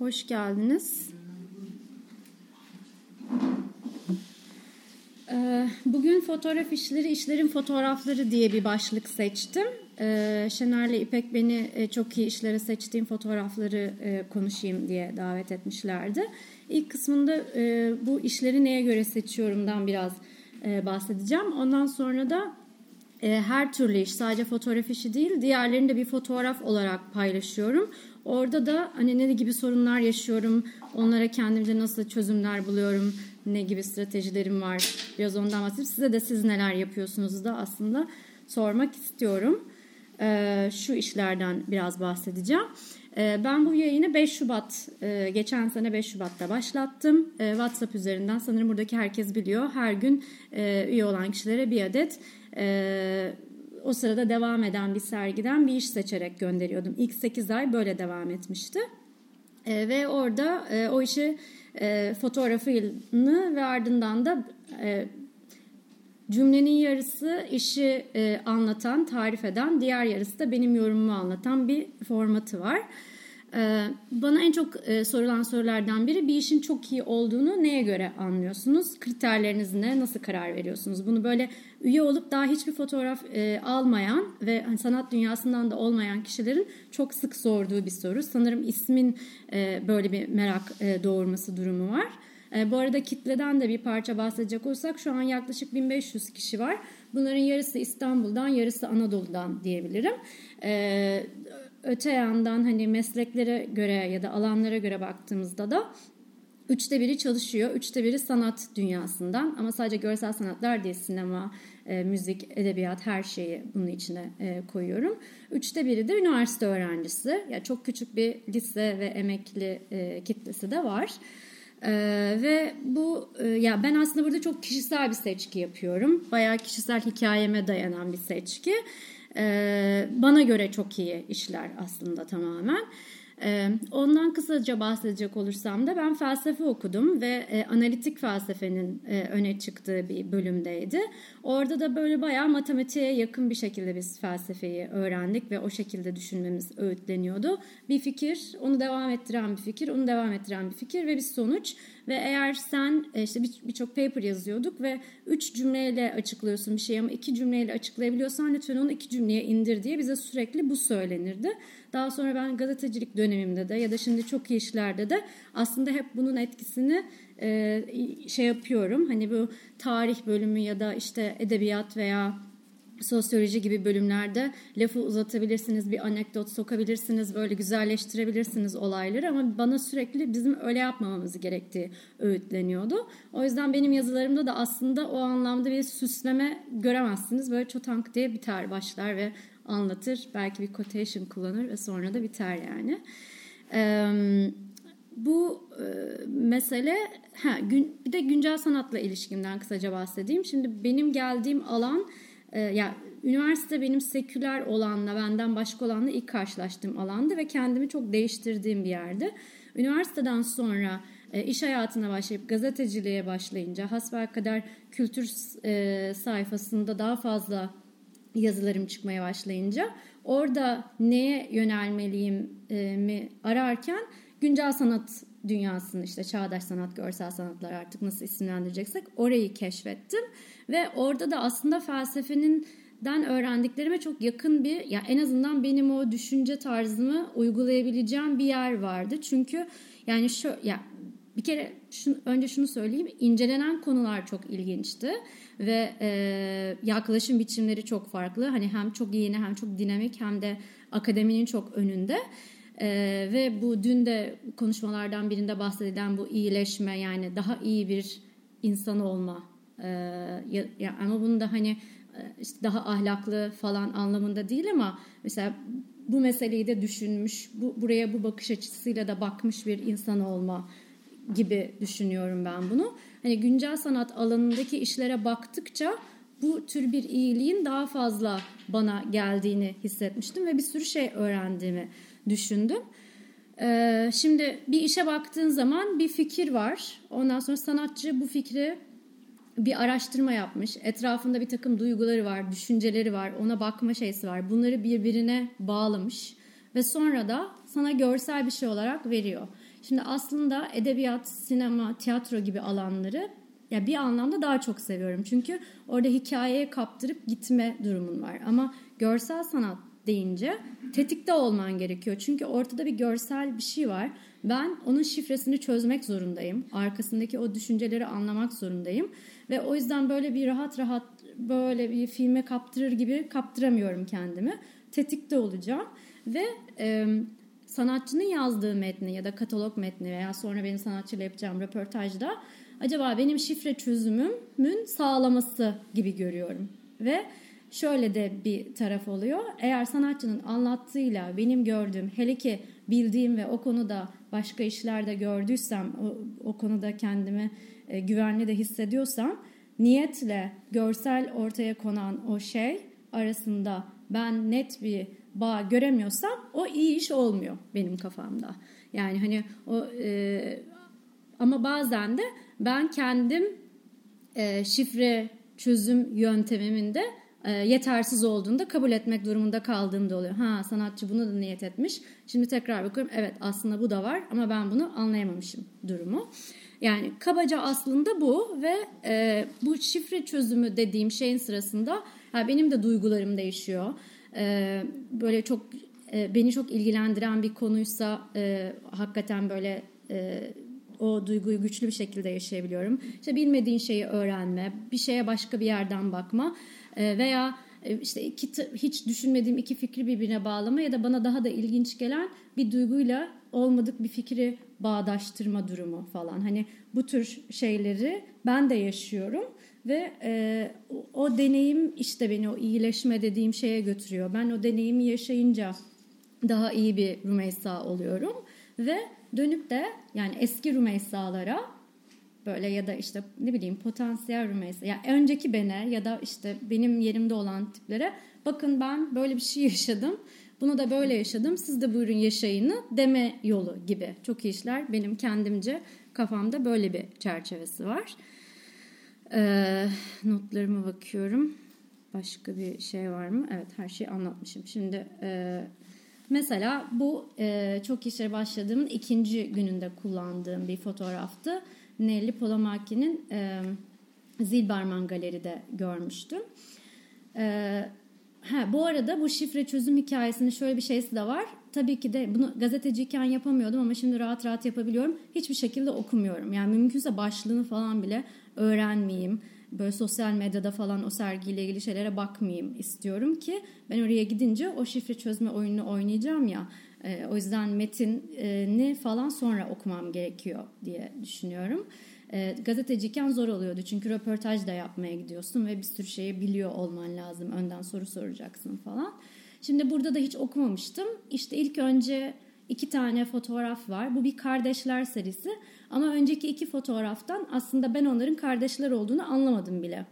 Hoş geldiniz. Ee, bugün fotoğraf işleri, işlerin fotoğrafları diye bir başlık seçtim. Ee, Şener'le İpek beni e, çok iyi işlere seçtiğim fotoğrafları e, konuşayım diye davet etmişlerdi. İlk kısmında e, bu işleri neye göre seçiyorumdan biraz bahsedeceğim. Ondan sonra da her türlü iş sadece fotoğraf işi değil diğerlerini de bir fotoğraf olarak paylaşıyorum. Orada da hani ne gibi sorunlar yaşıyorum, onlara kendimce nasıl çözümler buluyorum, ne gibi stratejilerim var biraz ondan bahsedip size de siz neler yapıyorsunuz da aslında sormak istiyorum. Ee, şu işlerden biraz bahsedeceğim. Ee, ben bu yayını 5 Şubat, e, geçen sene 5 Şubat'ta başlattım. E, WhatsApp üzerinden sanırım buradaki herkes biliyor. Her gün e, üye olan kişilere bir adet e, o sırada devam eden bir sergiden bir iş seçerek gönderiyordum. İlk 8 ay böyle devam etmişti. E, ve orada e, o işi e, fotoğrafını ve ardından da e, cümlenin yarısı işi e, anlatan, tarif eden, diğer yarısı da benim yorumumu anlatan bir formatı var. Ee, bana en çok e, sorulan sorulardan biri bir işin çok iyi olduğunu neye göre anlıyorsunuz? Kriterleriniz ne? Nasıl karar veriyorsunuz? Bunu böyle üye olup daha hiçbir fotoğraf e, almayan ve hani sanat dünyasından da olmayan kişilerin çok sık sorduğu bir soru. Sanırım ismin e, böyle bir merak doğurması durumu var. Bu arada kitleden de bir parça bahsedecek olsak şu an yaklaşık 1500 kişi var. Bunların yarısı İstanbul'dan, yarısı Anadolu'dan diyebilirim. Öte yandan hani mesleklere göre ya da alanlara göre baktığımızda da üçte biri çalışıyor. Üçte biri sanat dünyasından ama sadece görsel sanatlar değil sinema, e, müzik, edebiyat her şeyi bunun içine e, koyuyorum. Üçte biri de üniversite öğrencisi. Ya yani çok küçük bir lise ve emekli e, kitlesi de var. Ee, ve bu e, ya ben aslında burada çok kişisel bir seçki yapıyorum. Bayağı kişisel hikayeme dayanan bir seçki. Ee, bana göre çok iyi işler aslında tamamen. Ee, ondan kısaca bahsedecek olursam da ben felsefe okudum ve e, analitik felsefenin e, öne çıktığı bir bölümdeydi. Orada da böyle bayağı matematiğe yakın bir şekilde biz felsefeyi öğrendik ve o şekilde düşünmemiz öğütleniyordu. Bir fikir, onu devam ettiren bir fikir, onu devam ettiren bir fikir ve bir sonuç. Ve eğer sen e, işte birçok bir paper yazıyorduk ve üç cümleyle açıklıyorsun bir şeyi ama iki cümleyle açıklayabiliyorsan lütfen onu iki cümleye indir diye bize sürekli bu söylenirdi. Daha sonra ben gazetecilik dönemimde de ya da şimdi çok iyi işlerde de aslında hep bunun etkisini e, şey yapıyorum. Hani bu tarih bölümü ya da işte edebiyat veya sosyoloji gibi bölümlerde lafı uzatabilirsiniz, bir anekdot sokabilirsiniz, böyle güzelleştirebilirsiniz olayları ama bana sürekli bizim öyle yapmamamız gerektiği öğütleniyordu. O yüzden benim yazılarımda da aslında o anlamda bir süsleme göremezsiniz. Böyle çotank diye biter başlar ve anlatır. Belki bir quotation kullanır ve sonra da biter yani. Ee, bu e, mesele ha, gün, bir de güncel sanatla ilişkimden kısaca bahsedeyim. Şimdi benim geldiğim alan e, ya yani üniversite benim seküler olanla benden başka olanla ilk karşılaştığım alandı ve kendimi çok değiştirdiğim bir yerdi. Üniversiteden sonra e, iş hayatına başlayıp gazeteciliğe başlayınca hasbelkader kültür e, sayfasında daha fazla yazılarım çıkmaya başlayınca orada neye yönelmeliyim e, mi ararken güncel sanat dünyasını işte çağdaş sanat, görsel sanatlar artık nasıl isimlendireceksek orayı keşfettim ve orada da aslında felsefenin den öğrendiklerime çok yakın bir ya en azından benim o düşünce tarzımı uygulayabileceğim bir yer vardı. Çünkü yani şu ya bir kere şunu, önce şunu söyleyeyim incelenen konular çok ilginçti ve e, yaklaşım biçimleri çok farklı. Hani hem çok yeni hem çok dinamik hem de akademinin çok önünde. Ee, ve bu dün de konuşmalardan birinde bahsedilen bu iyileşme yani daha iyi bir insan olma ee, ya, ya, ama bunu da hani e, işte daha ahlaklı falan anlamında değil ama mesela bu meseleyi de düşünmüş bu, buraya bu bakış açısıyla da bakmış bir insan olma gibi düşünüyorum ben bunu. Hani güncel sanat alanındaki işlere baktıkça bu tür bir iyiliğin daha fazla bana geldiğini hissetmiştim ve bir sürü şey öğrendiğimi düşündüm. Ee, şimdi bir işe baktığın zaman bir fikir var. Ondan sonra sanatçı bu fikri bir araştırma yapmış. Etrafında bir takım duyguları var, düşünceleri var, ona bakma şeysi var. Bunları birbirine bağlamış ve sonra da sana görsel bir şey olarak veriyor. Şimdi aslında edebiyat, sinema, tiyatro gibi alanları ya bir anlamda daha çok seviyorum. Çünkü orada hikayeye kaptırıp gitme durumun var. Ama görsel sanat deyince tetikte olman gerekiyor. Çünkü ortada bir görsel bir şey var. Ben onun şifresini çözmek zorundayım. Arkasındaki o düşünceleri anlamak zorundayım. Ve o yüzden böyle bir rahat rahat böyle bir filme kaptırır gibi kaptıramıyorum kendimi. Tetikte olacağım. Ve e, sanatçının yazdığı metni ya da katalog metni veya sonra benim sanatçıyla yapacağım röportajda acaba benim şifre çözümümün sağlaması gibi görüyorum. Ve şöyle de bir taraf oluyor. Eğer sanatçının anlattığıyla benim gördüğüm hele ki bildiğim ve o konuda başka işlerde gördüysem o, o konuda kendimi e, güvenli de hissediyorsam niyetle görsel ortaya konan o şey arasında ben net bir bağ göremiyorsam o iyi iş olmuyor benim kafamda. Yani hani o e, ama bazen de ben kendim e, şifre çözüm yöntemimin de e, yetersiz olduğunda kabul etmek durumunda kaldığımda oluyor. Ha sanatçı bunu da niyet etmiş. Şimdi tekrar bakıyorum evet aslında bu da var ama ben bunu anlayamamışım durumu. Yani kabaca aslında bu ve e, bu şifre çözümü dediğim şeyin sırasında yani benim de duygularım değişiyor. E, böyle çok e, beni çok ilgilendiren bir konuysa e, hakikaten böyle e, o duyguyu güçlü bir şekilde yaşayabiliyorum. İşte bilmediğin şeyi öğrenme, bir şeye başka bir yerden bakma e, veya e, işte iki, hiç düşünmediğim iki fikri birbirine bağlama ya da bana daha da ilginç gelen bir duyguyla olmadık bir fikri bağdaştırma durumu falan. Hani bu tür şeyleri ben de yaşıyorum ve e, o, o deneyim işte beni o iyileşme dediğim şeye götürüyor. Ben o deneyimi yaşayınca daha iyi bir Rümeysa oluyorum ve dönüp de yani eski Rümeysalara böyle ya da işte ne bileyim potansiyel Rümeysa ya yani önceki bene ya da işte benim yerimde olan tiplere bakın ben böyle bir şey yaşadım. Bunu da böyle yaşadım. Siz de buyurun yaşayını deme yolu gibi. Çok iyi işler. Benim kendimce kafamda böyle bir çerçevesi var. Ee, notlarıma bakıyorum. Başka bir şey var mı? Evet her şeyi anlatmışım. Şimdi e, mesela bu e, çok işlere başladığımın ikinci gününde kullandığım bir fotoğraftı. Nelly Polamaki'nin e, Zilberman Galeri'de görmüştüm. E, ha, bu arada bu şifre çözüm hikayesinin şöyle bir şeysi de var. Tabii ki de bunu gazeteciyken yapamıyordum ama şimdi rahat rahat yapabiliyorum. Hiçbir şekilde okumuyorum. Yani mümkünse başlığını falan bile öğrenmeyeyim. Böyle sosyal medyada falan o sergiyle ilgili şeylere bakmayayım istiyorum ki ben oraya gidince o şifre çözme oyununu oynayacağım ya. E, o yüzden metini falan sonra okumam gerekiyor diye düşünüyorum. E, gazeteciyken zor oluyordu çünkü röportaj da yapmaya gidiyorsun ve bir sürü şeyi biliyor olman lazım. Önden soru soracaksın falan. Şimdi burada da hiç okumamıştım. İşte ilk önce iki tane fotoğraf var. Bu bir kardeşler serisi. Ama önceki iki fotoğraftan aslında ben onların kardeşler olduğunu anlamadım bile.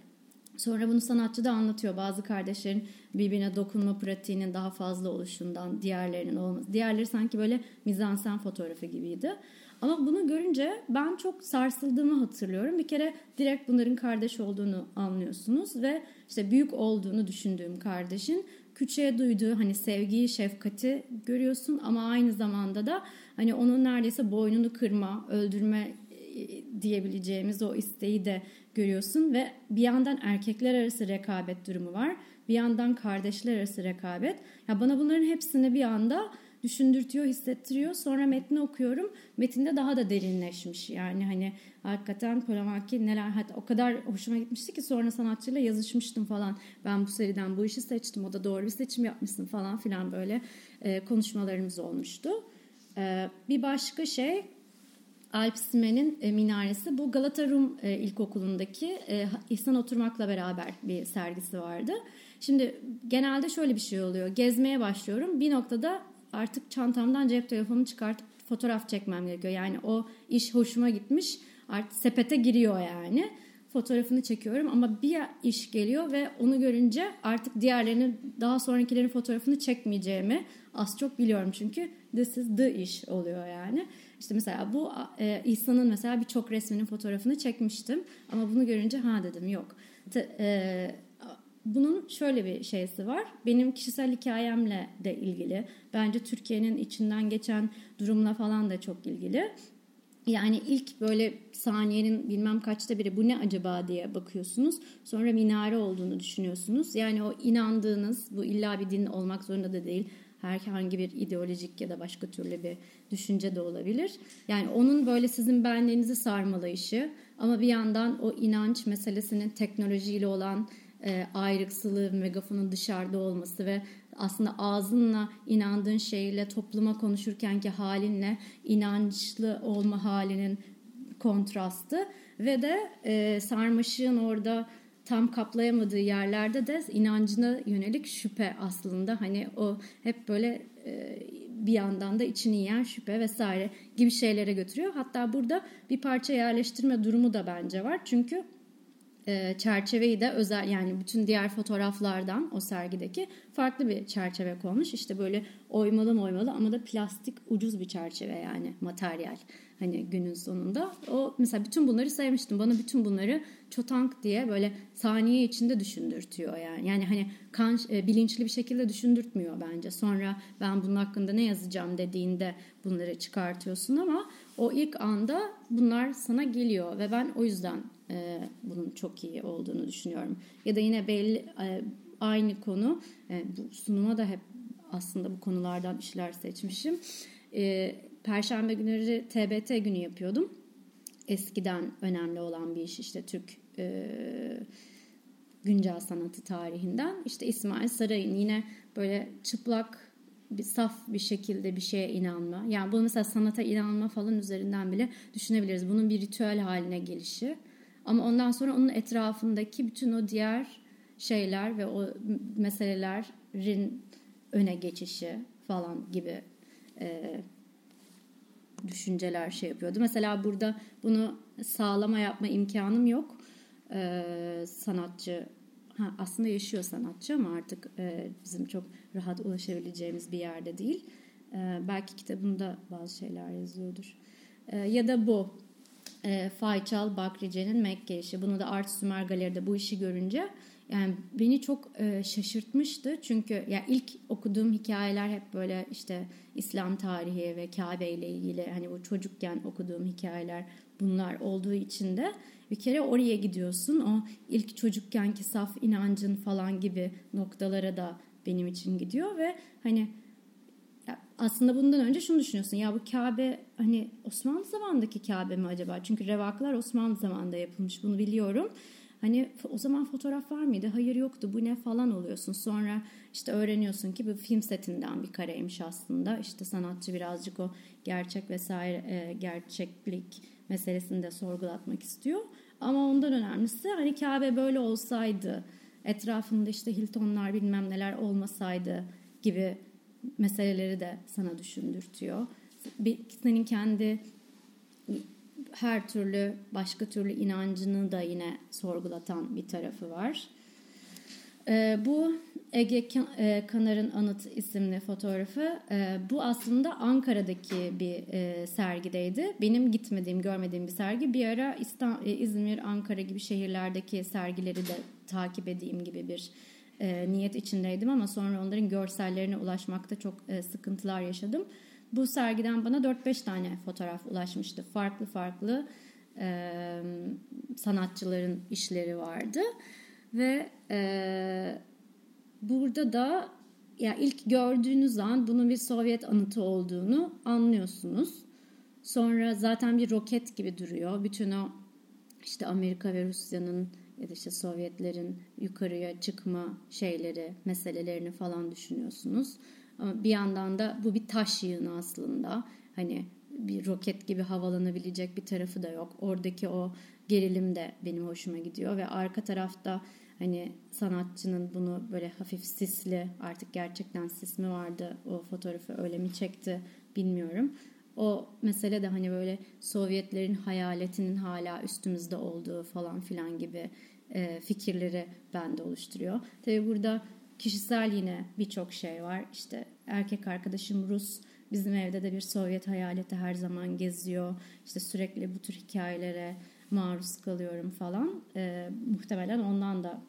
Sonra bunu sanatçı da anlatıyor. Bazı kardeşlerin birbirine dokunma pratiğinin daha fazla oluşundan diğerlerinin olması. Diğerleri sanki böyle mizansen fotoğrafı gibiydi. Ama bunu görünce ben çok sarsıldığımı hatırlıyorum. Bir kere direkt bunların kardeş olduğunu anlıyorsunuz ve işte büyük olduğunu düşündüğüm kardeşin küçüğe duyduğu hani sevgiyi, şefkati görüyorsun ama aynı zamanda da hani onun neredeyse boynunu kırma, öldürme e, diyebileceğimiz o isteği de görüyorsun ve bir yandan erkekler arası rekabet durumu var. Bir yandan kardeşler arası rekabet. Ya bana bunların hepsini bir anda düşündürtüyor, hissettiriyor. Sonra metni okuyorum. Metinde daha da derinleşmiş. Yani hani hakikaten Polamaki neler hatta o kadar hoşuma gitmişti ki sonra sanatçıyla yazışmıştım falan. Ben bu seriden bu işi seçtim. O da doğru bir seçim yapmışsın falan filan böyle e, konuşmalarımız olmuştu. E, bir başka şey Alp Simen'in e, minaresi. Bu Galata Rum e, İlkokulu'ndaki e, İhsan Oturmak'la beraber bir sergisi vardı. Şimdi genelde şöyle bir şey oluyor. Gezmeye başlıyorum. Bir noktada artık çantamdan cep telefonumu çıkartıp fotoğraf çekmem gerekiyor. Yani o iş hoşuma gitmiş. Artık sepete giriyor yani. Fotoğrafını çekiyorum ama bir iş geliyor ve onu görünce artık diğerlerinin daha sonrakilerin fotoğrafını çekmeyeceğimi az çok biliyorum çünkü this is the iş oluyor yani. İşte mesela bu e, İhsan'ın mesela birçok resminin fotoğrafını çekmiştim ama bunu görünce ha dedim yok. Te, e, bunun şöyle bir şeysi var. Benim kişisel hikayemle de ilgili. Bence Türkiye'nin içinden geçen durumla falan da çok ilgili. Yani ilk böyle saniyenin bilmem kaçta biri bu ne acaba diye bakıyorsunuz. Sonra minare olduğunu düşünüyorsunuz. Yani o inandığınız bu illa bir din olmak zorunda da değil. Herhangi bir ideolojik ya da başka türlü bir düşünce de olabilir. Yani onun böyle sizin benliğinizi sarmalayışı ama bir yandan o inanç meselesinin teknolojiyle olan e, ayrıksılığı, megafonun dışarıda olması ve aslında ağzınla inandığın şeyle topluma konuşurkenki halinle inançlı olma halinin kontrastı ve de e, sarmaşığın orada tam kaplayamadığı yerlerde de inancına yönelik şüphe aslında hani o hep böyle e, bir yandan da içini yiyen şüphe vesaire gibi şeylere götürüyor. Hatta burada bir parça yerleştirme durumu da bence var. Çünkü e, çerçeveyi de özel yani bütün diğer fotoğraflardan o sergideki farklı bir çerçeve konmuş. İşte böyle oymalı oymalı ama da plastik ucuz bir çerçeve yani materyal. Hani günün sonunda. O mesela bütün bunları sevmiştim. Bana bütün bunları çotank diye böyle saniye içinde düşündürtüyor yani. Yani hani kan, e, bilinçli bir şekilde düşündürtmüyor bence. Sonra ben bunun hakkında ne yazacağım dediğinde bunları çıkartıyorsun ama o ilk anda bunlar sana geliyor ve ben o yüzden e, bunun çok iyi olduğunu düşünüyorum. Ya da yine belli e, aynı konu e, bu sunuma da hep aslında bu konulardan işler seçmişim. E, Perşembe günleri TBT günü yapıyordum. Eskiden önemli olan bir iş işte Türk e, güncel sanatı tarihinden. İşte İsmail Saray'ın yine böyle çıplak bir saf bir şekilde bir şeye inanma. Yani bunu mesela sanata inanma falan üzerinden bile düşünebiliriz. Bunun bir ritüel haline gelişi. Ama ondan sonra onun etrafındaki bütün o diğer şeyler ve o meselelerin öne geçişi falan gibi e, düşünceler şey yapıyordu. Mesela burada bunu sağlama yapma imkanım yok. E, sanatçı ha, aslında yaşıyor sanatçı ama artık e, bizim çok rahat ulaşabileceğimiz bir yerde değil. E, belki kitabında bazı şeyler yazıyordur. E, ya da bu e, Fayçal Bakrice'nin Mekke işi. Bunu da Art Sümer Galeri'de bu işi görünce yani beni çok e, şaşırtmıştı. Çünkü ya ilk okuduğum hikayeler hep böyle işte İslam tarihi ve Kabe ile ilgili hani bu çocukken okuduğum hikayeler bunlar olduğu için de bir kere oraya gidiyorsun. O ilk çocukkenki saf inancın falan gibi noktalara da benim için gidiyor ve hani aslında bundan önce şunu düşünüyorsun. Ya bu Kabe hani Osmanlı zamanındaki Kabe mi acaba? Çünkü revaklar Osmanlı zamanında yapılmış. Bunu biliyorum. Hani o zaman fotoğraf var mıydı? Hayır yoktu. Bu ne falan oluyorsun. Sonra işte öğreniyorsun ki bu film setinden bir kareymiş aslında. İşte sanatçı birazcık o gerçek vesaire e, gerçeklik meselesini de sorgulatmak istiyor. Ama ondan önemlisi hani Kabe böyle olsaydı, etrafında işte Hiltonlar bilmem neler olmasaydı gibi meseleleri de sana düşündürtüyor. Senin kendi her türlü başka türlü inancını da yine sorgulatan bir tarafı var. Ee, bu Ege e, Kanar'ın Anıt isimli fotoğrafı e, bu aslında Ankara'daki bir e, sergideydi. Benim gitmediğim, görmediğim bir sergi. Bir ara İstanbul, İzmir, Ankara gibi şehirlerdeki sergileri de takip edeyim gibi bir niyet içindeydim ama sonra onların görsellerine ulaşmakta çok sıkıntılar yaşadım. Bu sergiden bana 4-5 tane fotoğraf ulaşmıştı. Farklı farklı e, sanatçıların işleri vardı. Ve e, burada da ya ilk gördüğünüz an bunun bir Sovyet anıtı olduğunu anlıyorsunuz. Sonra zaten bir roket gibi duruyor. Bütün o işte Amerika ve Rusya'nın ya da işte Sovyetlerin yukarıya çıkma şeyleri, meselelerini falan düşünüyorsunuz. Bir yandan da bu bir taş yığını aslında. Hani bir roket gibi havalanabilecek bir tarafı da yok. Oradaki o gerilim de benim hoşuma gidiyor ve arka tarafta hani sanatçının bunu böyle hafif sisli artık gerçekten sis mi vardı o fotoğrafı öyle mi çekti bilmiyorum. O mesele de hani böyle Sovyetlerin hayaletinin hala üstümüzde olduğu falan filan gibi e, fikirleri bende oluşturuyor. Tabi burada kişisel yine birçok şey var. İşte erkek arkadaşım Rus. Bizim evde de bir Sovyet hayaleti her zaman geziyor. İşte sürekli bu tür hikayelere maruz kalıyorum falan. E, muhtemelen ondan da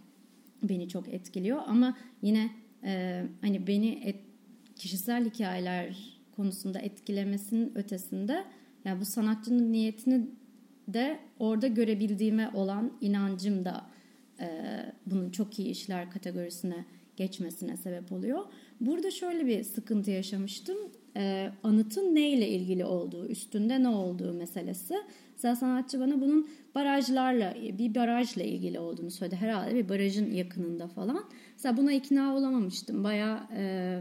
beni çok etkiliyor ama yine e, hani beni et, kişisel hikayeler konusunda etkilemesinin ötesinde yani bu sanatçının niyetini de orada görebildiğime olan inancım da e, bunun çok iyi işler kategorisine geçmesine sebep oluyor. Burada şöyle bir sıkıntı yaşamıştım. E, anıtın neyle ilgili olduğu, üstünde ne olduğu meselesi. Mesela sanatçı bana bunun barajlarla, bir barajla ilgili olduğunu söyledi. Herhalde bir barajın yakınında falan. Mesela buna ikna olamamıştım. Bayağı e,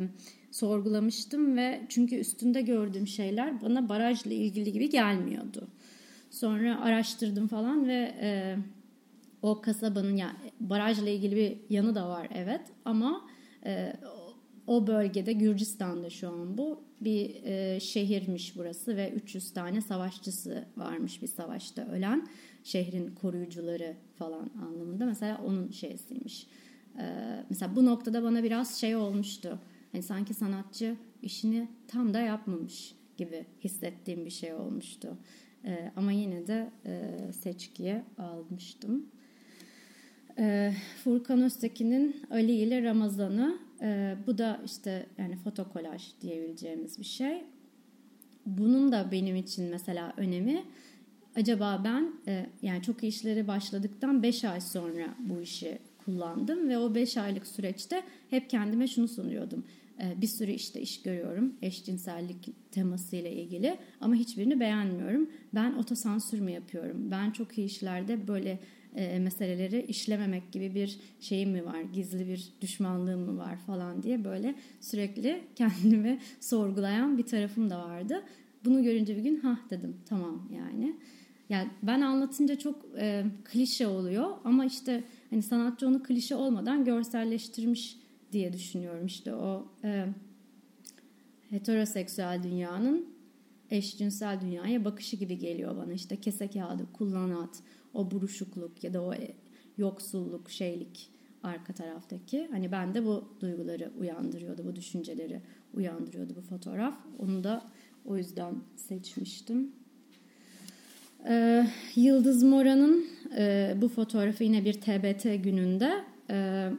sorgulamıştım ve çünkü üstünde gördüğüm şeyler bana barajla ilgili gibi gelmiyordu. Sonra araştırdım falan ve e, o kasabanın yani barajla ilgili bir yanı da var evet ama e, o bölgede Gürcistan'da şu an bu bir e, şehirmiş burası ve 300 tane savaşçısı varmış bir savaşta ölen şehrin koruyucuları falan anlamında mesela onun şeysiymiş. E, mesela bu noktada bana biraz şey olmuştu. Hani sanki sanatçı işini tam da yapmamış gibi hissettiğim bir şey olmuştu. E, ama yine de e, seçkiye almıştım. E, Furkan Öztekin'in Ali ile Ramazan'ı e, bu da işte yani fotokolaj diyebileceğimiz bir şey. Bunun da benim için mesela önemi acaba ben e, yani çok iyi işleri başladıktan 5 ay sonra bu işi kullandım ve o 5 aylık süreçte hep kendime şunu sunuyordum. E, bir sürü işte iş görüyorum eşcinsellik temasıyla ilgili ama hiçbirini beğenmiyorum. Ben otosansür mü yapıyorum? Ben çok iyi işlerde böyle e, meseleleri işlememek gibi bir şeyim mi var, gizli bir düşmanlığım mı var falan diye böyle sürekli kendimi sorgulayan bir tarafım da vardı. Bunu görünce bir gün ha dedim tamam yani. Yani ben anlatınca çok e, klişe oluyor ama işte hani sanatçı onu klişe olmadan görselleştirmiş diye düşünüyorum. İşte o e, heteroseksüel dünyanın eşcinsel dünyaya bakışı gibi geliyor bana. İşte kese kağıdı, kullanat, o buruşukluk ya da o yoksulluk, şeylik arka taraftaki. Hani ben de bu duyguları uyandırıyordu, bu düşünceleri uyandırıyordu bu fotoğraf. Onu da o yüzden seçmiştim. Ee, Yıldız Mora'nın e, bu fotoğrafı yine bir TBT gününde. E,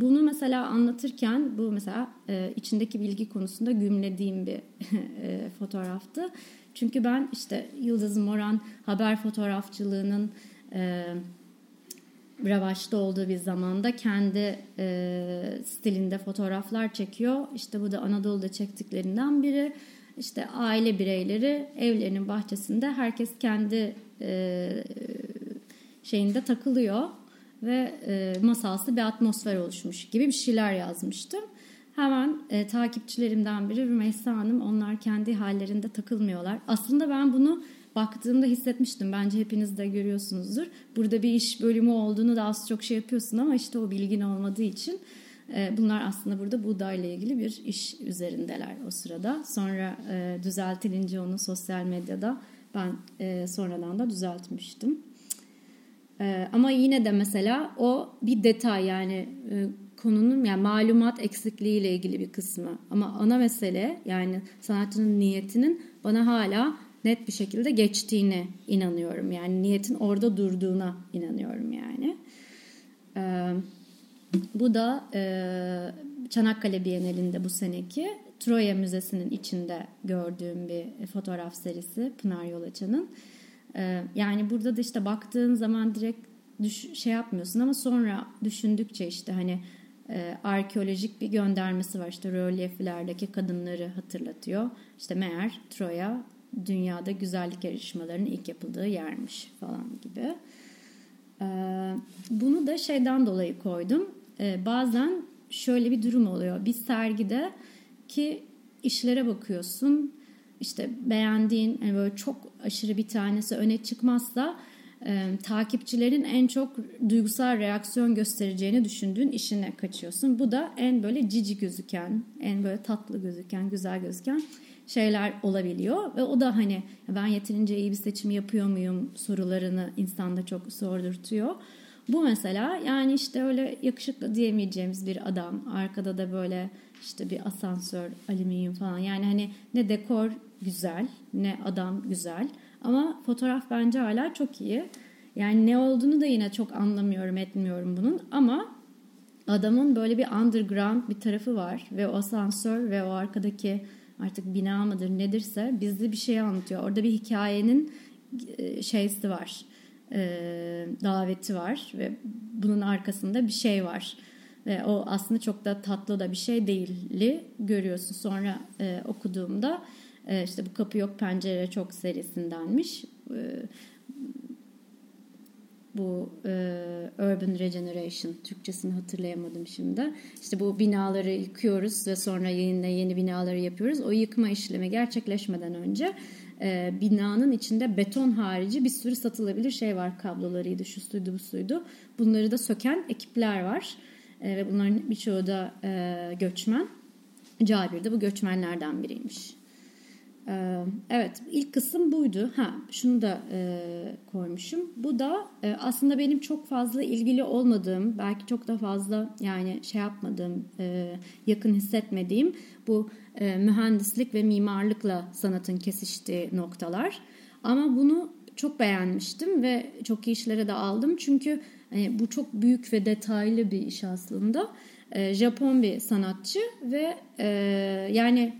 bunu mesela anlatırken bu mesela e, içindeki bilgi konusunda gümlediğim bir e, fotoğraftı. Çünkü ben işte Yıldız Moran haber fotoğrafçılığının e, revaçta olduğu bir zamanda kendi e, stilinde fotoğraflar çekiyor. İşte bu da Anadolu'da çektiklerinden biri. İşte aile bireyleri evlerinin bahçesinde herkes kendi e, şeyinde takılıyor ve e, masalsı bir atmosfer oluşmuş gibi bir şeyler yazmıştım. Hemen e, takipçilerimden biri Rümeysa Hanım onlar kendi hallerinde takılmıyorlar. Aslında ben bunu baktığımda hissetmiştim. Bence hepiniz de görüyorsunuzdur. Burada bir iş bölümü olduğunu da az çok şey yapıyorsun ama işte o bilgin olmadığı için e, bunlar aslında burada buğdayla ilgili bir iş üzerindeler o sırada. Sonra e, düzeltilince onu sosyal medyada ben e, sonradan da düzeltmiştim. E, ama yine de mesela o bir detay yani e, konunun yani malumat eksikliği ile ilgili bir kısmı. Ama ana mesele yani sanatçının niyetinin bana hala net bir şekilde geçtiğine inanıyorum. Yani niyetin orada durduğuna inanıyorum yani. Ee, bu da e, Çanakkale Bienalinde bu seneki Troya Müzesi'nin içinde gördüğüm bir fotoğraf serisi Pınar Yolaçan'ın. Ee, yani burada da işte baktığın zaman direkt düş, şey yapmıyorsun ama sonra düşündükçe işte hani e, arkeolojik bir göndermesi var. İşte rölyeflerdeki kadınları hatırlatıyor. İşte meğer Troya dünyada güzellik yarışmalarının ilk yapıldığı yermiş falan gibi. E, bunu da şeyden dolayı koydum. E, bazen şöyle bir durum oluyor. Bir sergide ki işlere bakıyorsun. İşte beğendiğin yani böyle çok aşırı bir tanesi öne çıkmazsa e, takipçilerin en çok duygusal reaksiyon göstereceğini düşündüğün işine kaçıyorsun. Bu da en böyle cici gözüken, en böyle tatlı gözüken, güzel gözüken şeyler olabiliyor ve o da hani ben yeterince iyi bir seçim yapıyor muyum sorularını insanda çok sordurtuyor. Bu mesela yani işte öyle yakışıklı diyemeyeceğimiz bir adam. Arkada da böyle işte bir asansör, alüminyum falan. Yani hani ne dekor güzel, ne adam güzel. Ama fotoğraf bence hala çok iyi. Yani ne olduğunu da yine çok anlamıyorum, etmiyorum bunun. Ama adamın böyle bir underground bir tarafı var ve o asansör ve o arkadaki artık bina mıdır nedirse bizde bir şey anlatıyor. Orada bir hikayenin e, şeysi var. E, daveti var ve bunun arkasında bir şey var. Ve o aslında çok da tatlı da bir şey değilli görüyorsun. Sonra e, okuduğumda e, işte bu kapı yok pencere çok serisindenmiş. E, bu e, urban regeneration Türkçesini hatırlayamadım şimdi. İşte bu binaları yıkıyoruz ve sonra yeni yeni binaları yapıyoruz. O yıkma işlemi gerçekleşmeden önce e, binanın içinde beton harici bir sürü satılabilir şey var. Kablolarıydı, şu suydu, bu suydu. Bunları da söken ekipler var. E, ve bunların birçoğu da e, göçmen. Cabir de bu göçmenlerden biriymiş. Ee, evet ilk kısım buydu. Ha şunu da e, koymuşum. Bu da e, aslında benim çok fazla ilgili olmadığım, belki çok da fazla yani şey yapmadığım, e, yakın hissetmediğim bu e, mühendislik ve mimarlıkla sanatın kesiştiği noktalar. Ama bunu çok beğenmiştim ve çok iyi işlere de aldım. Çünkü e, bu çok büyük ve detaylı bir iş aslında. E, Japon bir sanatçı ve e, yani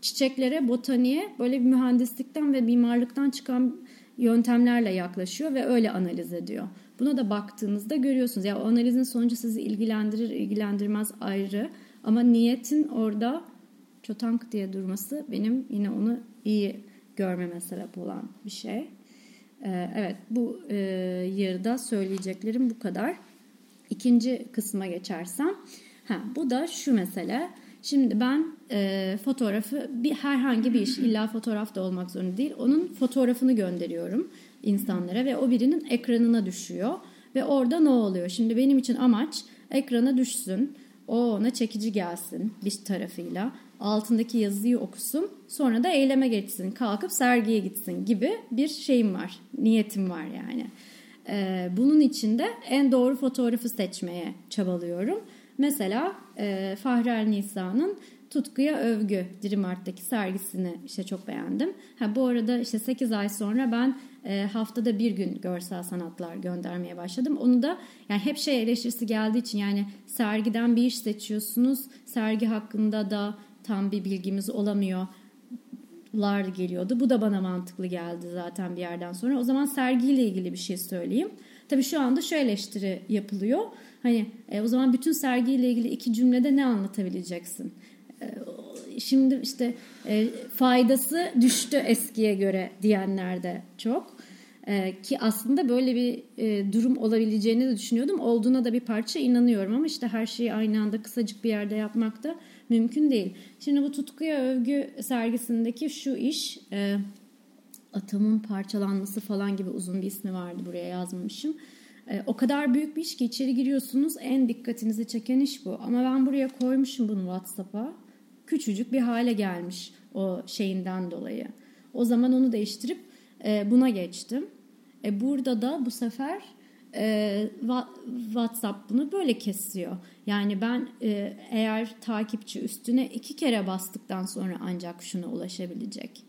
çiçeklere, botaniğe böyle bir mühendislikten ve mimarlıktan çıkan yöntemlerle yaklaşıyor ve öyle analiz ediyor. Buna da baktığınızda görüyorsunuz. Ya yani o analizin sonucu sizi ilgilendirir, ilgilendirmez ayrı. Ama niyetin orada çotank diye durması benim yine onu iyi görmeme sebep olan bir şey. Ee, evet bu e, yarıda söyleyeceklerim bu kadar. İkinci kısma geçersem. Ha, bu da şu mesele. Şimdi ben e, fotoğrafı bir herhangi bir iş illa fotoğraf da olmak zorunda değil. Onun fotoğrafını gönderiyorum insanlara ve o birinin ekranına düşüyor. Ve orada ne oluyor? Şimdi benim için amaç ekrana düşsün. O ona çekici gelsin bir tarafıyla. Altındaki yazıyı okusun. Sonra da eyleme geçsin. Kalkıp sergiye gitsin gibi bir şeyim var. Niyetim var yani. Ee, bunun için de en doğru fotoğrafı seçmeye çabalıyorum. Mesela e, Fahrel Nisa'nın Tutkuya Övgü Dirimart'taki sergisini işte çok beğendim. Ha, bu arada işte 8 ay sonra ben e, haftada bir gün görsel sanatlar göndermeye başladım. Onu da yani hep şey eleştirisi geldiği için yani sergiden bir iş seçiyorsunuz. Sergi hakkında da tam bir bilgimiz olamıyor lar geliyordu. Bu da bana mantıklı geldi zaten bir yerden sonra. O zaman sergiyle ilgili bir şey söyleyeyim. Tabii şu anda şu eleştiri yapılıyor. Hani e, o zaman bütün sergiyle ilgili iki cümlede ne anlatabileceksin? E, şimdi işte e, faydası düştü eskiye göre diyenler de çok. E, ki aslında böyle bir e, durum olabileceğini de düşünüyordum. Olduğuna da bir parça inanıyorum ama işte her şeyi aynı anda kısacık bir yerde yapmak da mümkün değil. Şimdi bu Tutkuya Övgü sergisindeki şu iş e, atomun parçalanması falan gibi uzun bir ismi vardı buraya yazmamışım. O kadar büyük bir iş ki içeri giriyorsunuz en dikkatinizi çeken iş bu. Ama ben buraya koymuşum bunu WhatsApp'a. Küçücük bir hale gelmiş o şeyinden dolayı. O zaman onu değiştirip e, buna geçtim. E, burada da bu sefer e, WhatsApp bunu böyle kesiyor. Yani ben e, eğer takipçi üstüne iki kere bastıktan sonra ancak şuna ulaşabilecek.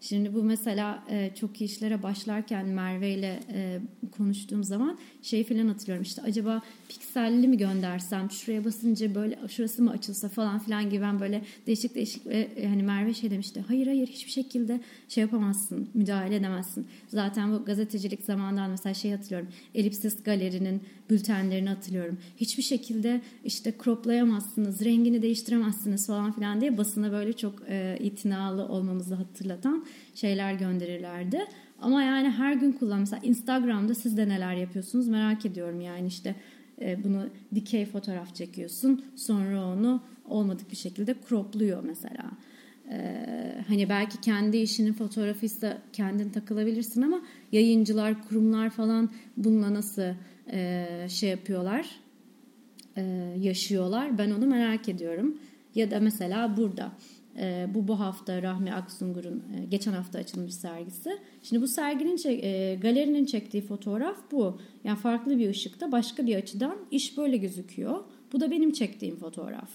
Şimdi bu mesela e, çok iyi işlere başlarken Merve ile e, konuştuğum zaman şey falan hatırlıyorum. İşte acaba pikselli mi göndersem şuraya basınca böyle şurası mı açılsa falan filan gibi ben böyle değişik değişik ve e, hani Merve şey demişti. Hayır hayır hiçbir şekilde şey yapamazsın, müdahale edemezsin. Zaten bu gazetecilik zamandan mesela şey hatırlıyorum. Elipsis Galeri'nin bültenlerini hatırlıyorum. Hiçbir şekilde işte croplayamazsınız, rengini değiştiremezsiniz falan filan diye basına böyle çok e, itinalı olmamızı hatırlatan şeyler gönderirlerdi. Ama yani her gün kullan. Mesela Instagram'da siz de neler yapıyorsunuz merak ediyorum. Yani işte e, bunu dikey fotoğraf çekiyorsun. Sonra onu olmadık bir şekilde cropluyor mesela. Ee, hani belki kendi işinin fotoğrafıysa kendin takılabilirsin ama yayıncılar, kurumlar falan bununla nasıl e, şey yapıyorlar, e, yaşıyorlar. Ben onu merak ediyorum. Ya da mesela burada e, bu bu hafta Rahmi Aksungur'un e, geçen hafta açılmış sergisi. Şimdi bu serginin e, galerinin çektiği fotoğraf bu. Yani farklı bir ışıkta başka bir açıdan iş böyle gözüküyor. Bu da benim çektiğim fotoğraf.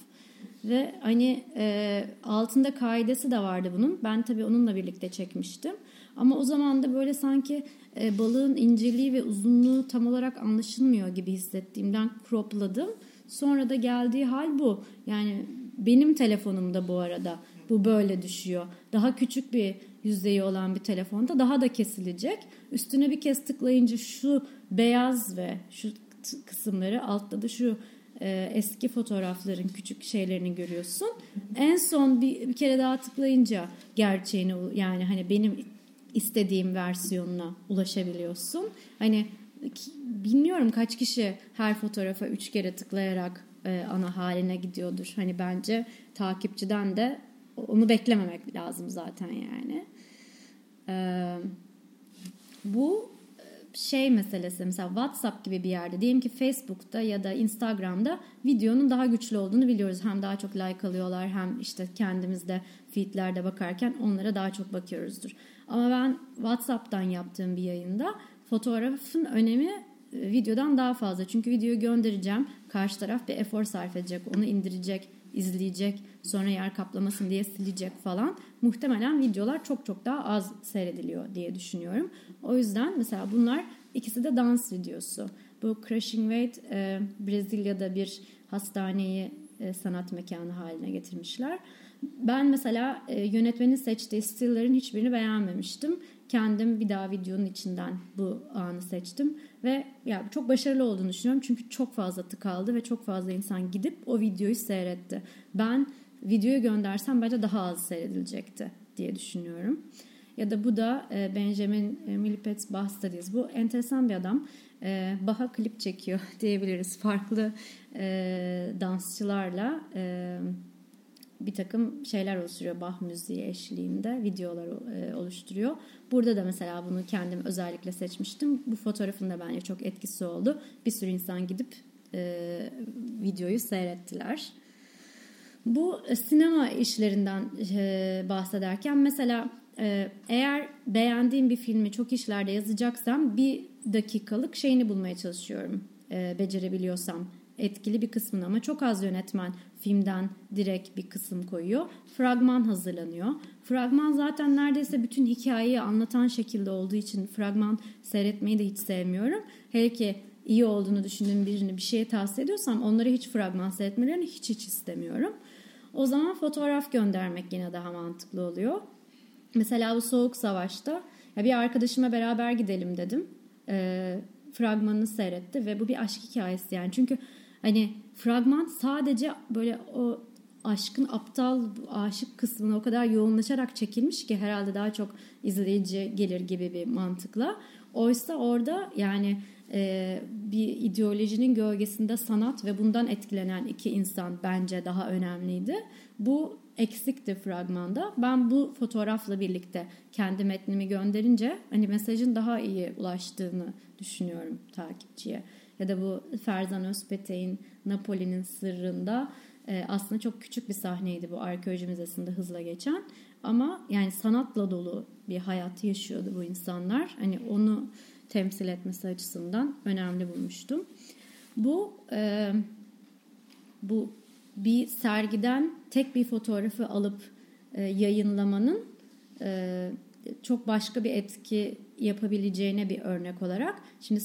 Ve hani e, altında kaidesi de vardı bunun. Ben tabii onunla birlikte çekmiştim. Ama o zaman da böyle sanki e, balığın inceliği ve uzunluğu tam olarak anlaşılmıyor gibi hissettiğimden cropladım. Sonra da geldiği hal bu. Yani benim telefonumda bu arada bu böyle düşüyor. Daha küçük bir yüzeyi olan bir telefonda daha da kesilecek. Üstüne bir kez tıklayınca şu beyaz ve şu kısımları altta da şu e, eski fotoğrafların küçük şeylerini görüyorsun. En son bir, bir kere daha tıklayınca gerçeğini yani hani benim istediğim versiyonuna ulaşabiliyorsun. Hani bilmiyorum kaç kişi her fotoğrafa üç kere tıklayarak e, ana haline gidiyordur. Hani bence takipçiden de onu beklememek lazım zaten yani. Ee, bu şey meselesi mesela WhatsApp gibi bir yerde diyelim ki Facebook'ta ya da Instagram'da videonun daha güçlü olduğunu biliyoruz. Hem daha çok like alıyorlar hem işte kendimizde feedlerde bakarken onlara daha çok bakıyoruzdur. Ama ben WhatsApp'tan yaptığım bir yayında fotoğrafın önemi e, videodan daha fazla. Çünkü videoyu göndereceğim. Karşı taraf bir efor sarf edecek, onu indirecek, izleyecek, sonra yer kaplamasın diye silecek falan. Muhtemelen videolar çok çok daha az seyrediliyor diye düşünüyorum. O yüzden mesela bunlar ikisi de dans videosu. Bu Crushing Weight e, Brezilya'da bir hastaneyi e, sanat mekanı haline getirmişler. Ben mesela e, yönetmenin seçtiği stillerin hiçbirini beğenmemiştim. Kendim bir daha videonun içinden bu anı seçtim ve ya çok başarılı olduğunu düşünüyorum çünkü çok fazla tıkaldı ve çok fazla insan gidip o videoyu seyretti. Ben videoyu göndersem bence daha az seyredilecekti diye düşünüyorum. Ya da bu da e, Benjamin e, Milipet Bastadiz. Bu enteresan bir adam. E, Baha klip çekiyor diyebiliriz. Farklı dansçılarla bir takım şeyler oluşturuyor. Bah müziği eşliğinde videolar oluşturuyor. Burada da mesela bunu kendim özellikle seçmiştim. Bu fotoğrafın da bence çok etkisi oldu. Bir sürü insan gidip videoyu seyrettiler. Bu sinema işlerinden bahsederken mesela eğer beğendiğim bir filmi çok işlerde yazacaksam bir dakikalık şeyini bulmaya çalışıyorum. E, becerebiliyorsam etkili bir kısmını ama çok az yönetmen filmden direkt bir kısım koyuyor. Fragman hazırlanıyor. Fragman zaten neredeyse bütün hikayeyi anlatan şekilde olduğu için fragman seyretmeyi de hiç sevmiyorum. Hele ki iyi olduğunu düşündüğüm birini bir şeye tavsiye ediyorsam onları hiç fragman seyretmelerini hiç hiç istemiyorum. O zaman fotoğraf göndermek yine daha mantıklı oluyor. Mesela bu soğuk savaşta ya bir arkadaşıma beraber gidelim dedim. E, fragmanını seyretti ve bu bir aşk hikayesi yani. Çünkü hani fragman sadece böyle o aşkın aptal aşık kısmına o kadar yoğunlaşarak çekilmiş ki herhalde daha çok izleyici gelir gibi bir mantıkla. Oysa orada yani e, bir ideolojinin gölgesinde sanat ve bundan etkilenen iki insan bence daha önemliydi. Bu eksikti fragmanda. Ben bu fotoğrafla birlikte kendi metnimi gönderince hani mesajın daha iyi ulaştığını düşünüyorum takipçiye. Ya da bu Ferzan Özpetek'in Napoli'nin sırrında e, aslında çok küçük bir sahneydi bu arkeoloji müzesinde hızla geçen. Ama yani sanatla dolu bir hayat yaşıyordu bu insanlar. Hani onu temsil etmesi açısından önemli bulmuştum. Bu e, bu bir sergiden tek bir fotoğrafı alıp e, yayınlamanın e, çok başka bir etki yapabileceğine bir örnek olarak. Şimdi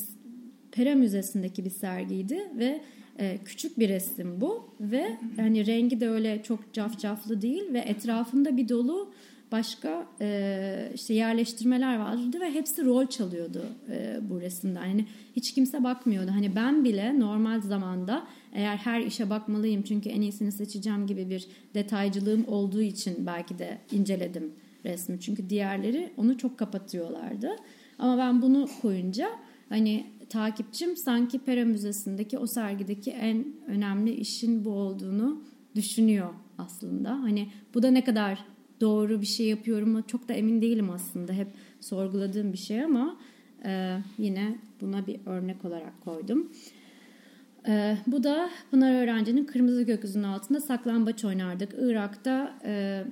Pera Müzesi'ndeki bir sergiydi ve e, küçük bir resim bu ve yani rengi de öyle çok cafcaflı değil ve etrafında bir dolu başka e, işte yerleştirmeler vardı ve hepsi rol çalıyordu e, bu resimde. Yani hiç kimse bakmıyordu. Hani ben bile normal zamanda eğer her işe bakmalıyım çünkü en iyisini seçeceğim gibi bir detaycılığım olduğu için belki de inceledim resmi. Çünkü diğerleri onu çok kapatıyorlardı. Ama ben bunu koyunca hani takipçim sanki Pera Müzesi'ndeki o sergideki en önemli işin bu olduğunu düşünüyor aslında. Hani bu da ne kadar doğru bir şey yapıyorum çok da emin değilim aslında. Hep sorguladığım bir şey ama e, yine buna bir örnek olarak koydum. E, bu da Pınar Öğrenci'nin Kırmızı Gökyüzünün altında saklambaç oynardık. Irak'ta e,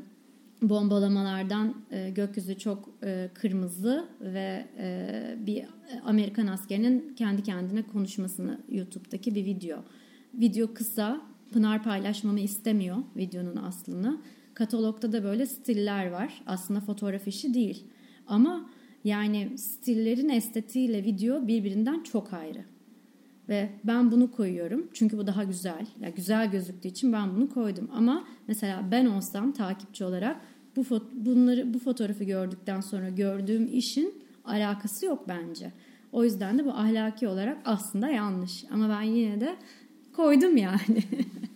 bombalamalardan e, gökyüzü çok e, kırmızı ve e, bir Amerikan askerinin kendi kendine konuşmasını YouTube'daki bir video. Video kısa. Pınar paylaşmamı istemiyor videonun aslını. Katalogda da böyle stiller var. Aslında fotoğraf işi değil. Ama yani stillerin estetiğiyle video birbirinden çok ayrı. ve ben bunu koyuyorum çünkü bu daha güzel. Yani güzel gözüktüğü için ben bunu koydum. Ama mesela ben olsam takipçi olarak bu fot- bunları bu fotoğrafı gördükten sonra gördüğüm işin alakası yok bence. O yüzden de bu ahlaki olarak aslında yanlış. Ama ben yine de koydum yani.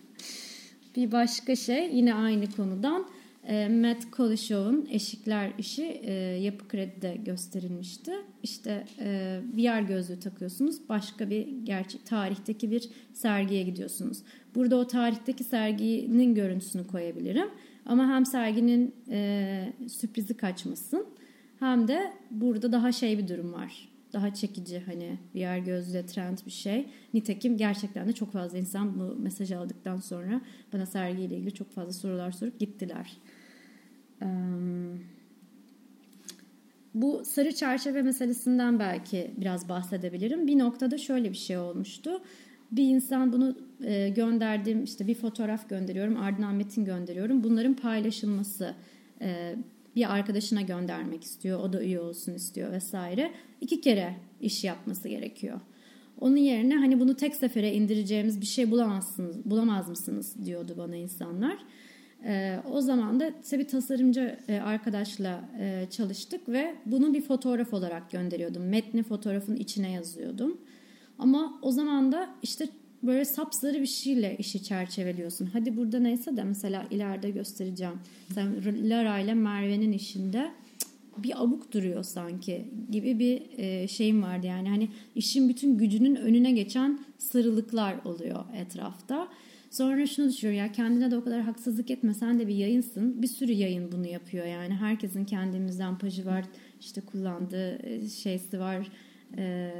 bir başka şey yine aynı konudan e, Matt Kolishow'un Eşikler işi e, Yapı Kredi'de gösterilmişti. İşte e, VR gözlüğü takıyorsunuz. Başka bir gerçek tarihteki bir sergiye gidiyorsunuz. Burada o tarihteki serginin görüntüsünü koyabilirim. Ama hem serginin e, sürprizi kaçmasın hem de burada daha şey bir durum var. Daha çekici hani VR gözlüğe trend bir şey. Nitekim gerçekten de çok fazla insan bu mesajı aldıktan sonra bana sergiyle ilgili çok fazla sorular sorup gittiler. Bu sarı çerçeve meselesinden belki biraz bahsedebilirim. Bir noktada şöyle bir şey olmuştu. Bir insan bunu gönderdiğim işte bir fotoğraf gönderiyorum ardından metin gönderiyorum. Bunların paylaşılması bir arkadaşına göndermek istiyor. O da üye olsun istiyor vesaire. İki kere iş yapması gerekiyor. Onun yerine hani bunu tek sefere indireceğimiz bir şey bulamazsınız, bulamaz mısınız diyordu bana insanlar. E, o zaman da tabii tasarımcı e, arkadaşla e, çalıştık ve bunu bir fotoğraf olarak gönderiyordum. Metni fotoğrafın içine yazıyordum. Ama o zaman da işte böyle sapsarı bir şeyle işi çerçeveliyorsun. Hadi burada neyse de mesela ileride göstereceğim. Mesela Lara ile Merve'nin işinde bir abuk duruyor sanki gibi bir e, şeyim vardı yani hani işin bütün gücünün önüne geçen sarılıklar oluyor etrafta. Sonra şunu düşünüyorum ya kendine de o kadar haksızlık etme sen de bir yayınsın. Bir sürü yayın bunu yapıyor yani. Herkesin kendimizden pajı var işte kullandığı e, şeysi var e,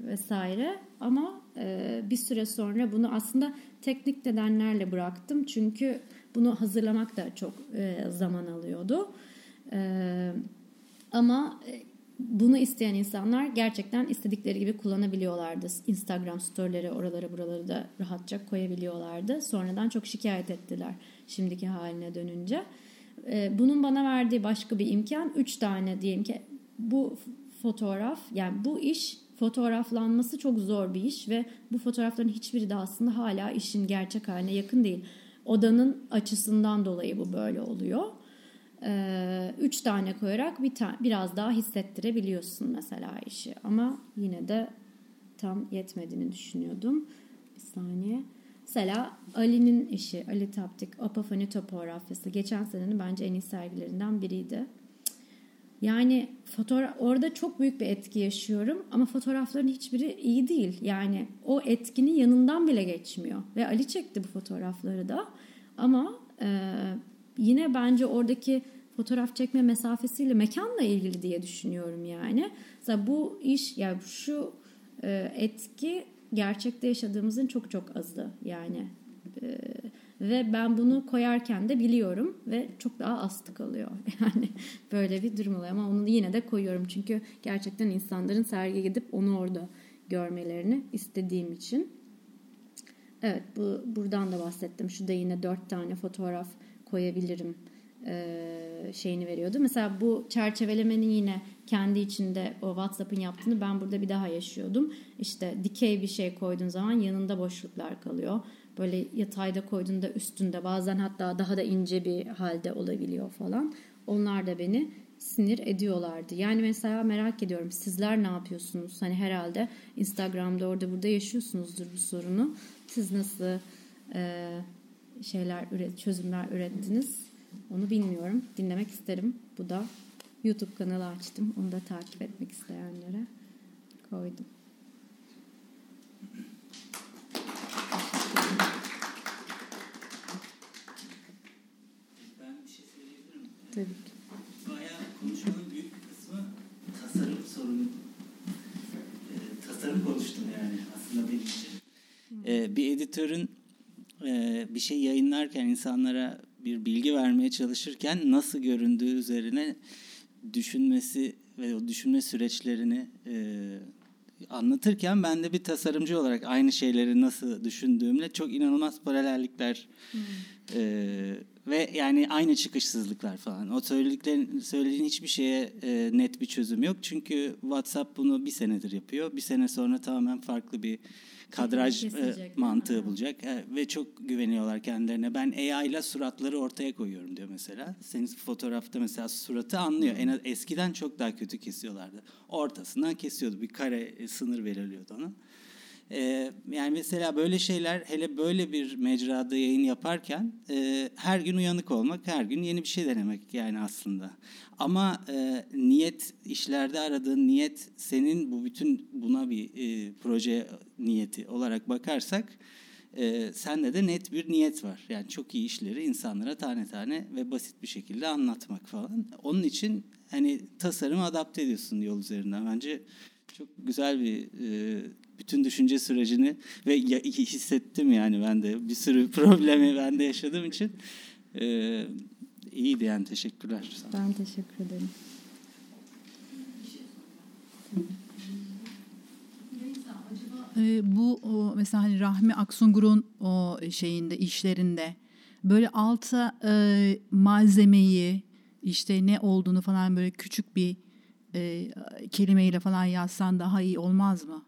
vesaire. Ama e, bir süre sonra bunu aslında teknik nedenlerle bıraktım. Çünkü bunu hazırlamak da çok e, zaman alıyordu. E, ama bunu isteyen insanlar gerçekten istedikleri gibi kullanabiliyorlardı. Instagram storyleri oralara buraları da rahatça koyabiliyorlardı. Sonradan çok şikayet ettiler şimdiki haline dönünce. Ee, bunun bana verdiği başka bir imkan üç tane diyelim ki bu fotoğraf yani bu iş fotoğraflanması çok zor bir iş ve bu fotoğrafların hiçbiri de aslında hala işin gerçek haline yakın değil. Odanın açısından dolayı bu böyle oluyor. Ee, üç tane koyarak bir ta- biraz daha hissettirebiliyorsun mesela işi. Ama yine de tam yetmediğini düşünüyordum. Bir saniye. Mesela Ali'nin işi, Ali Taptik, Apafani topografyası geçen senenin bence en iyi sergilerinden biriydi. Yani fotoğraf orada çok büyük bir etki yaşıyorum ama fotoğrafların hiçbiri iyi değil. Yani o etkinin yanından bile geçmiyor. Ve Ali çekti bu fotoğrafları da. Ama e, yine bence oradaki fotoğraf çekme mesafesiyle mekanla ilgili diye düşünüyorum yani. Mesela bu iş yani şu e, etki gerçekte yaşadığımızın çok çok azı yani. E, ve ben bunu koyarken de biliyorum ve çok daha astı kalıyor. Yani böyle bir durum oluyor ama onu yine de koyuyorum. Çünkü gerçekten insanların sergiye gidip onu orada görmelerini istediğim için. Evet bu buradan da bahsettim. Şu da yine dört tane fotoğraf koyabilirim e, şeyini veriyordu. Mesela bu çerçevelemenin yine kendi içinde o WhatsApp'ın yaptığını ben burada bir daha yaşıyordum. İşte dikey bir şey koyduğun zaman yanında boşluklar kalıyor. Böyle yatayda koyduğunda üstünde bazen hatta daha da ince bir halde olabiliyor falan. Onlar da beni sinir ediyorlardı. Yani mesela merak ediyorum sizler ne yapıyorsunuz? Hani herhalde Instagram'da orada burada yaşıyorsunuzdur bu sorunu. Siz nasıl e, şeyler üret, çözümler ürettiniz? Onu bilmiyorum. Dinlemek isterim. Bu da YouTube kanalı açtım. Onu da takip etmek isteyenlere koydum. Ben bir şey söyleyebilir miyim? Tabii ki. Bayağı konuşmanın büyük bir kısmı tasarım sorunu. Ee, tasarım konuştum yani aslında benim için. Ee, bir editörün e, bir şey yayınlarken insanlara bir bilgi vermeye çalışırken nasıl göründüğü üzerine düşünmesi ve o düşünme süreçlerini e, anlatırken ben de bir tasarımcı olarak aynı şeyleri nasıl düşündüğümle çok inanılmaz paralellikler hmm. e, ve yani aynı çıkışsızlıklar falan. O söylediklerin söylediğin hiçbir şeye e, net bir çözüm yok. Çünkü WhatsApp bunu bir senedir yapıyor. Bir sene sonra tamamen farklı bir kadraj e, mantığı bulacak e, ve çok güveniyorlar kendilerine. Ben AI ile suratları ortaya koyuyorum diyor mesela. Senin fotoğrafta mesela suratı anlıyor. En eskiden çok daha kötü kesiyorlardı. Ortasından kesiyordu. Bir kare e, sınır veriliyordu ona. E, yani mesela böyle şeyler hele böyle bir mecrada yayın yaparken e, her gün uyanık olmak, her gün yeni bir şey denemek yani aslında. Ama e, niyet işlerde aradığın niyet senin bu bütün buna bir e, proje niyeti olarak bakarsak e, sende de net bir niyet var. Yani çok iyi işleri insanlara tane tane ve basit bir şekilde anlatmak falan. Onun için hani tasarımı adapte ediyorsun yol üzerinden. Bence çok güzel bir e, bütün düşünce sürecini ve hissettim yani ben de bir sürü problemi ben de yaşadığım için e, iyiydi yani teşekkürler. Ben teşekkür ederim. E, bu o, mesela hani Rahmi Aksungur'un o şeyinde işlerinde böyle alta e, malzemeyi işte ne olduğunu falan böyle küçük bir e, kelimeyle falan yazsan daha iyi olmaz mı?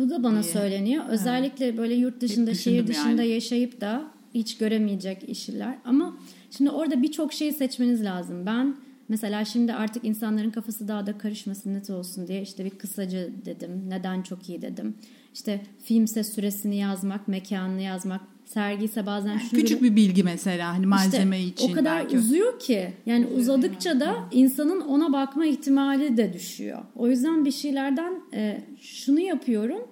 Bu da bana diye. söyleniyor. Özellikle evet. böyle yurt dışında, şehir dışında yani. yaşayıp da hiç göremeyecek işler. Ama şimdi orada birçok şeyi seçmeniz lazım. Ben mesela şimdi artık insanların kafası daha da karışmasın net olsun diye işte bir kısaca dedim. Neden çok iyi dedim. İşte filmse süresini yazmak, mekanını yazmak, sergi ise bazen şunu küçük böyle, bir bilgi mesela hani malzeme işte, için o kadar belki. uzuyor ki yani uzadıkça da insanın ona bakma ihtimali de düşüyor. O yüzden bir şeylerden e, şunu yapıyorum.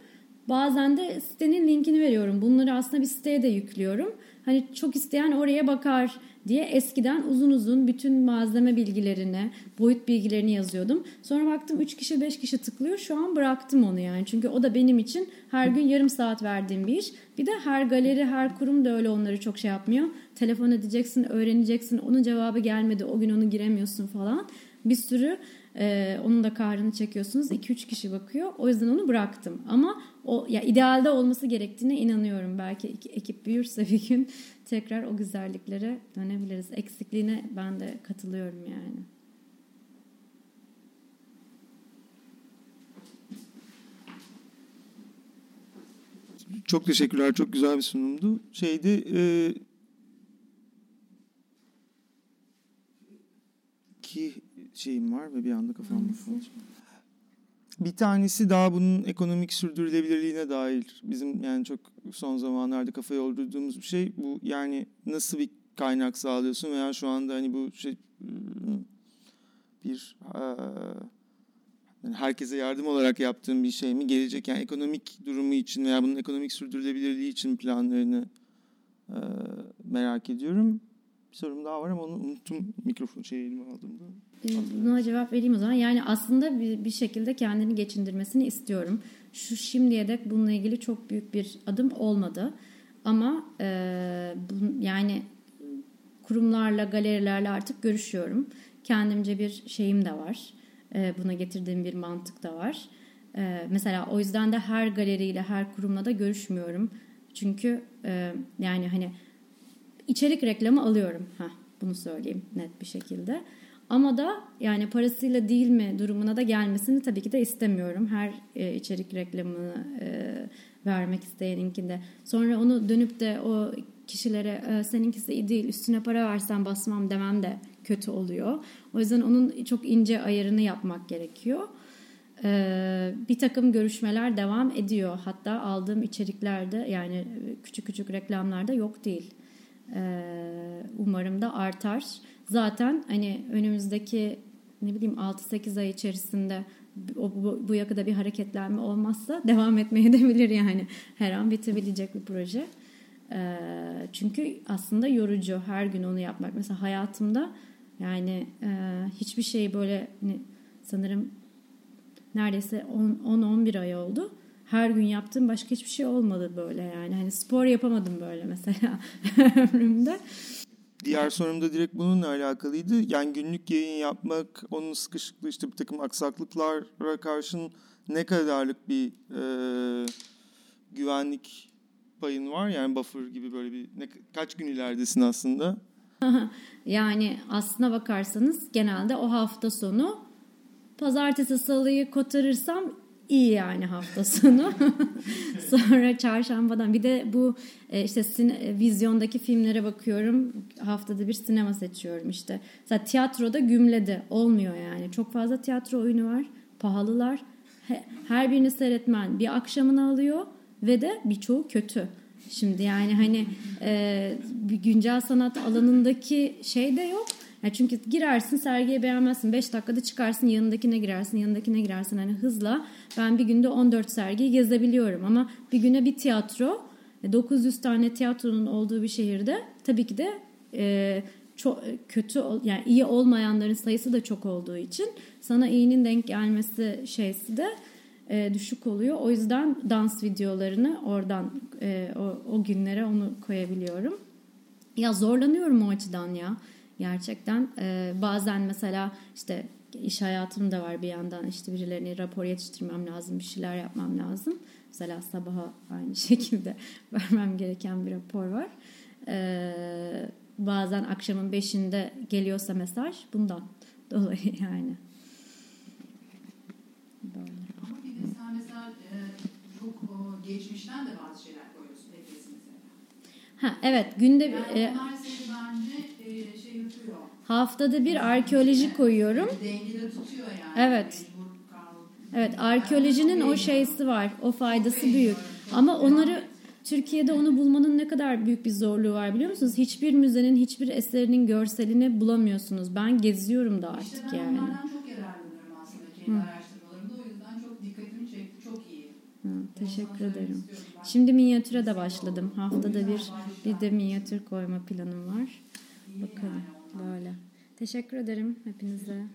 Bazen de sitenin linkini veriyorum. Bunları aslında bir siteye de yüklüyorum. Hani çok isteyen oraya bakar diye eskiden uzun uzun bütün malzeme bilgilerini, boyut bilgilerini yazıyordum. Sonra baktım 3 kişi 5 kişi tıklıyor. Şu an bıraktım onu yani. Çünkü o da benim için her gün yarım saat verdiğim bir iş. Bir de her galeri, her kurum da öyle onları çok şey yapmıyor. Telefon edeceksin, öğreneceksin. Onun cevabı gelmedi. O gün onu giremiyorsun falan. Bir sürü ee, onun da kahrını çekiyorsunuz. 2-3 kişi bakıyor. O yüzden onu bıraktım. Ama o ya idealde olması gerektiğine inanıyorum. Belki ekip büyürse bir gün tekrar o güzelliklere dönebiliriz. Eksikliğine ben de katılıyorum yani. Çok teşekkürler. Çok güzel bir sunumdu. Şeydi e, ki şeyim var ve bir anda kafam Bir tanesi daha bunun ekonomik sürdürülebilirliğine dair bizim yani çok son zamanlarda kafa yoldurduğumuz bir şey. Bu yani nasıl bir kaynak sağlıyorsun veya şu anda hani bu şey hmm, bir yani herkese yardım olarak yaptığım bir şey mi gelecek yani ekonomik durumu için veya bunun ekonomik sürdürülebilirliği için planlarını merak ediyorum. Bir sorum daha var ama onu unuttum mikrofon şey elime aldığımda. Ee, buna cevap vereyim o zaman. Yani aslında bir, bir şekilde kendini geçindirmesini istiyorum. Şu şimdiye dek bununla ilgili çok büyük bir adım olmadı. Ama e, bu, yani kurumlarla, galerilerle artık görüşüyorum. Kendimce bir şeyim de var. E, buna getirdiğim bir mantık da var. E, mesela o yüzden de her galeriyle, her kurumla da görüşmüyorum. Çünkü e, yani hani içerik reklamı alıyorum. Heh, bunu söyleyeyim net bir şekilde. Ama da yani parasıyla değil mi durumuna da gelmesini tabii ki de istemiyorum. Her e, içerik reklamını e, vermek isteyeninkinde. Sonra onu dönüp de o kişilere e, seninkisi iyi değil üstüne para versen basmam demem de kötü oluyor. O yüzden onun çok ince ayarını yapmak gerekiyor. E, bir takım görüşmeler devam ediyor. Hatta aldığım içeriklerde yani küçük küçük reklamlarda yok değil. E, umarım da artar zaten hani önümüzdeki ne bileyim 6-8 ay içerisinde o, bu, bu yakada bir hareketlenme olmazsa devam etmeye de bilir yani. Her an bitebilecek bir proje. E, çünkü aslında yorucu her gün onu yapmak. Mesela hayatımda yani e, hiçbir şey böyle hani, sanırım neredeyse 10-11 ay oldu. Her gün yaptığım başka hiçbir şey olmadı böyle yani. Hani spor yapamadım böyle mesela ömrümde diğer sorum da direkt bununla alakalıydı. Yani günlük yayın yapmak, onun sıkışıklığı işte bir takım aksaklıklara karşın ne kadarlık bir e, güvenlik payın var? Yani buffer gibi böyle bir ne, kaç gün ileridesin aslında? Yani aslına bakarsanız genelde o hafta sonu pazartesi salıyı kotarırsam iyi yani hafta sonu. Sonra çarşambadan bir de bu e, işte sine, vizyondaki filmlere bakıyorum. Haftada bir sinema seçiyorum işte. Mesela tiyatroda gümledi. Olmuyor yani. Çok fazla tiyatro oyunu var. Pahalılar. He- Her birini seyretmen bir akşamını alıyor ve de birçoğu kötü. Şimdi yani hani e, güncel sanat alanındaki şey de yok. Ya çünkü girersin sergiye beğenmezsin. 5 dakikada çıkarsın yanındakine girersin yanındakine girersin. Hani hızla ben bir günde 14 sergiyi gezebiliyorum. Ama bir güne bir tiyatro 900 tane tiyatronun olduğu bir şehirde tabii ki de e, çok kötü yani iyi olmayanların sayısı da çok olduğu için sana iyinin denk gelmesi şeysi de e, düşük oluyor. O yüzden dans videolarını oradan e, o, o günlere onu koyabiliyorum. Ya zorlanıyorum o açıdan ya. Gerçekten e, bazen mesela işte iş hayatım da var bir yandan işte birilerini rapor yetiştirmem lazım bir şeyler yapmam lazım. Mesela sabaha aynı şekilde vermem gereken bir rapor var. E, bazen akşamın beşinde geliyorsa mesaj bundan dolayı yani. Böyle. Ama bir de sen mesela e, çok geçmişten de bazı şeyler koyuyorsun. Ha evet günde Yani e, haftada bir arkeoloji koyuyorum. Dengede tutuyor yani. Evet. Kal- Evet arkeolojinin o şeysi var. O faydası büyük. Ama onları Türkiye'de onu bulmanın ne kadar büyük bir zorluğu var biliyor musunuz? Hiçbir müzenin hiçbir eserinin görselini bulamıyorsunuz. Ben geziyorum da İşte artık ben yani. onlardan çok yararlanıyorum aslında kendi araştırmalarımda. O yüzden çok dikkatimi çekti. Çok iyi. Hı, teşekkür ederim. Ben Şimdi minyatüre de başladım. Haftada bir bir de minyatür koyma planım var. Bakalım. Böyle. Teşekkür ederim hepinize.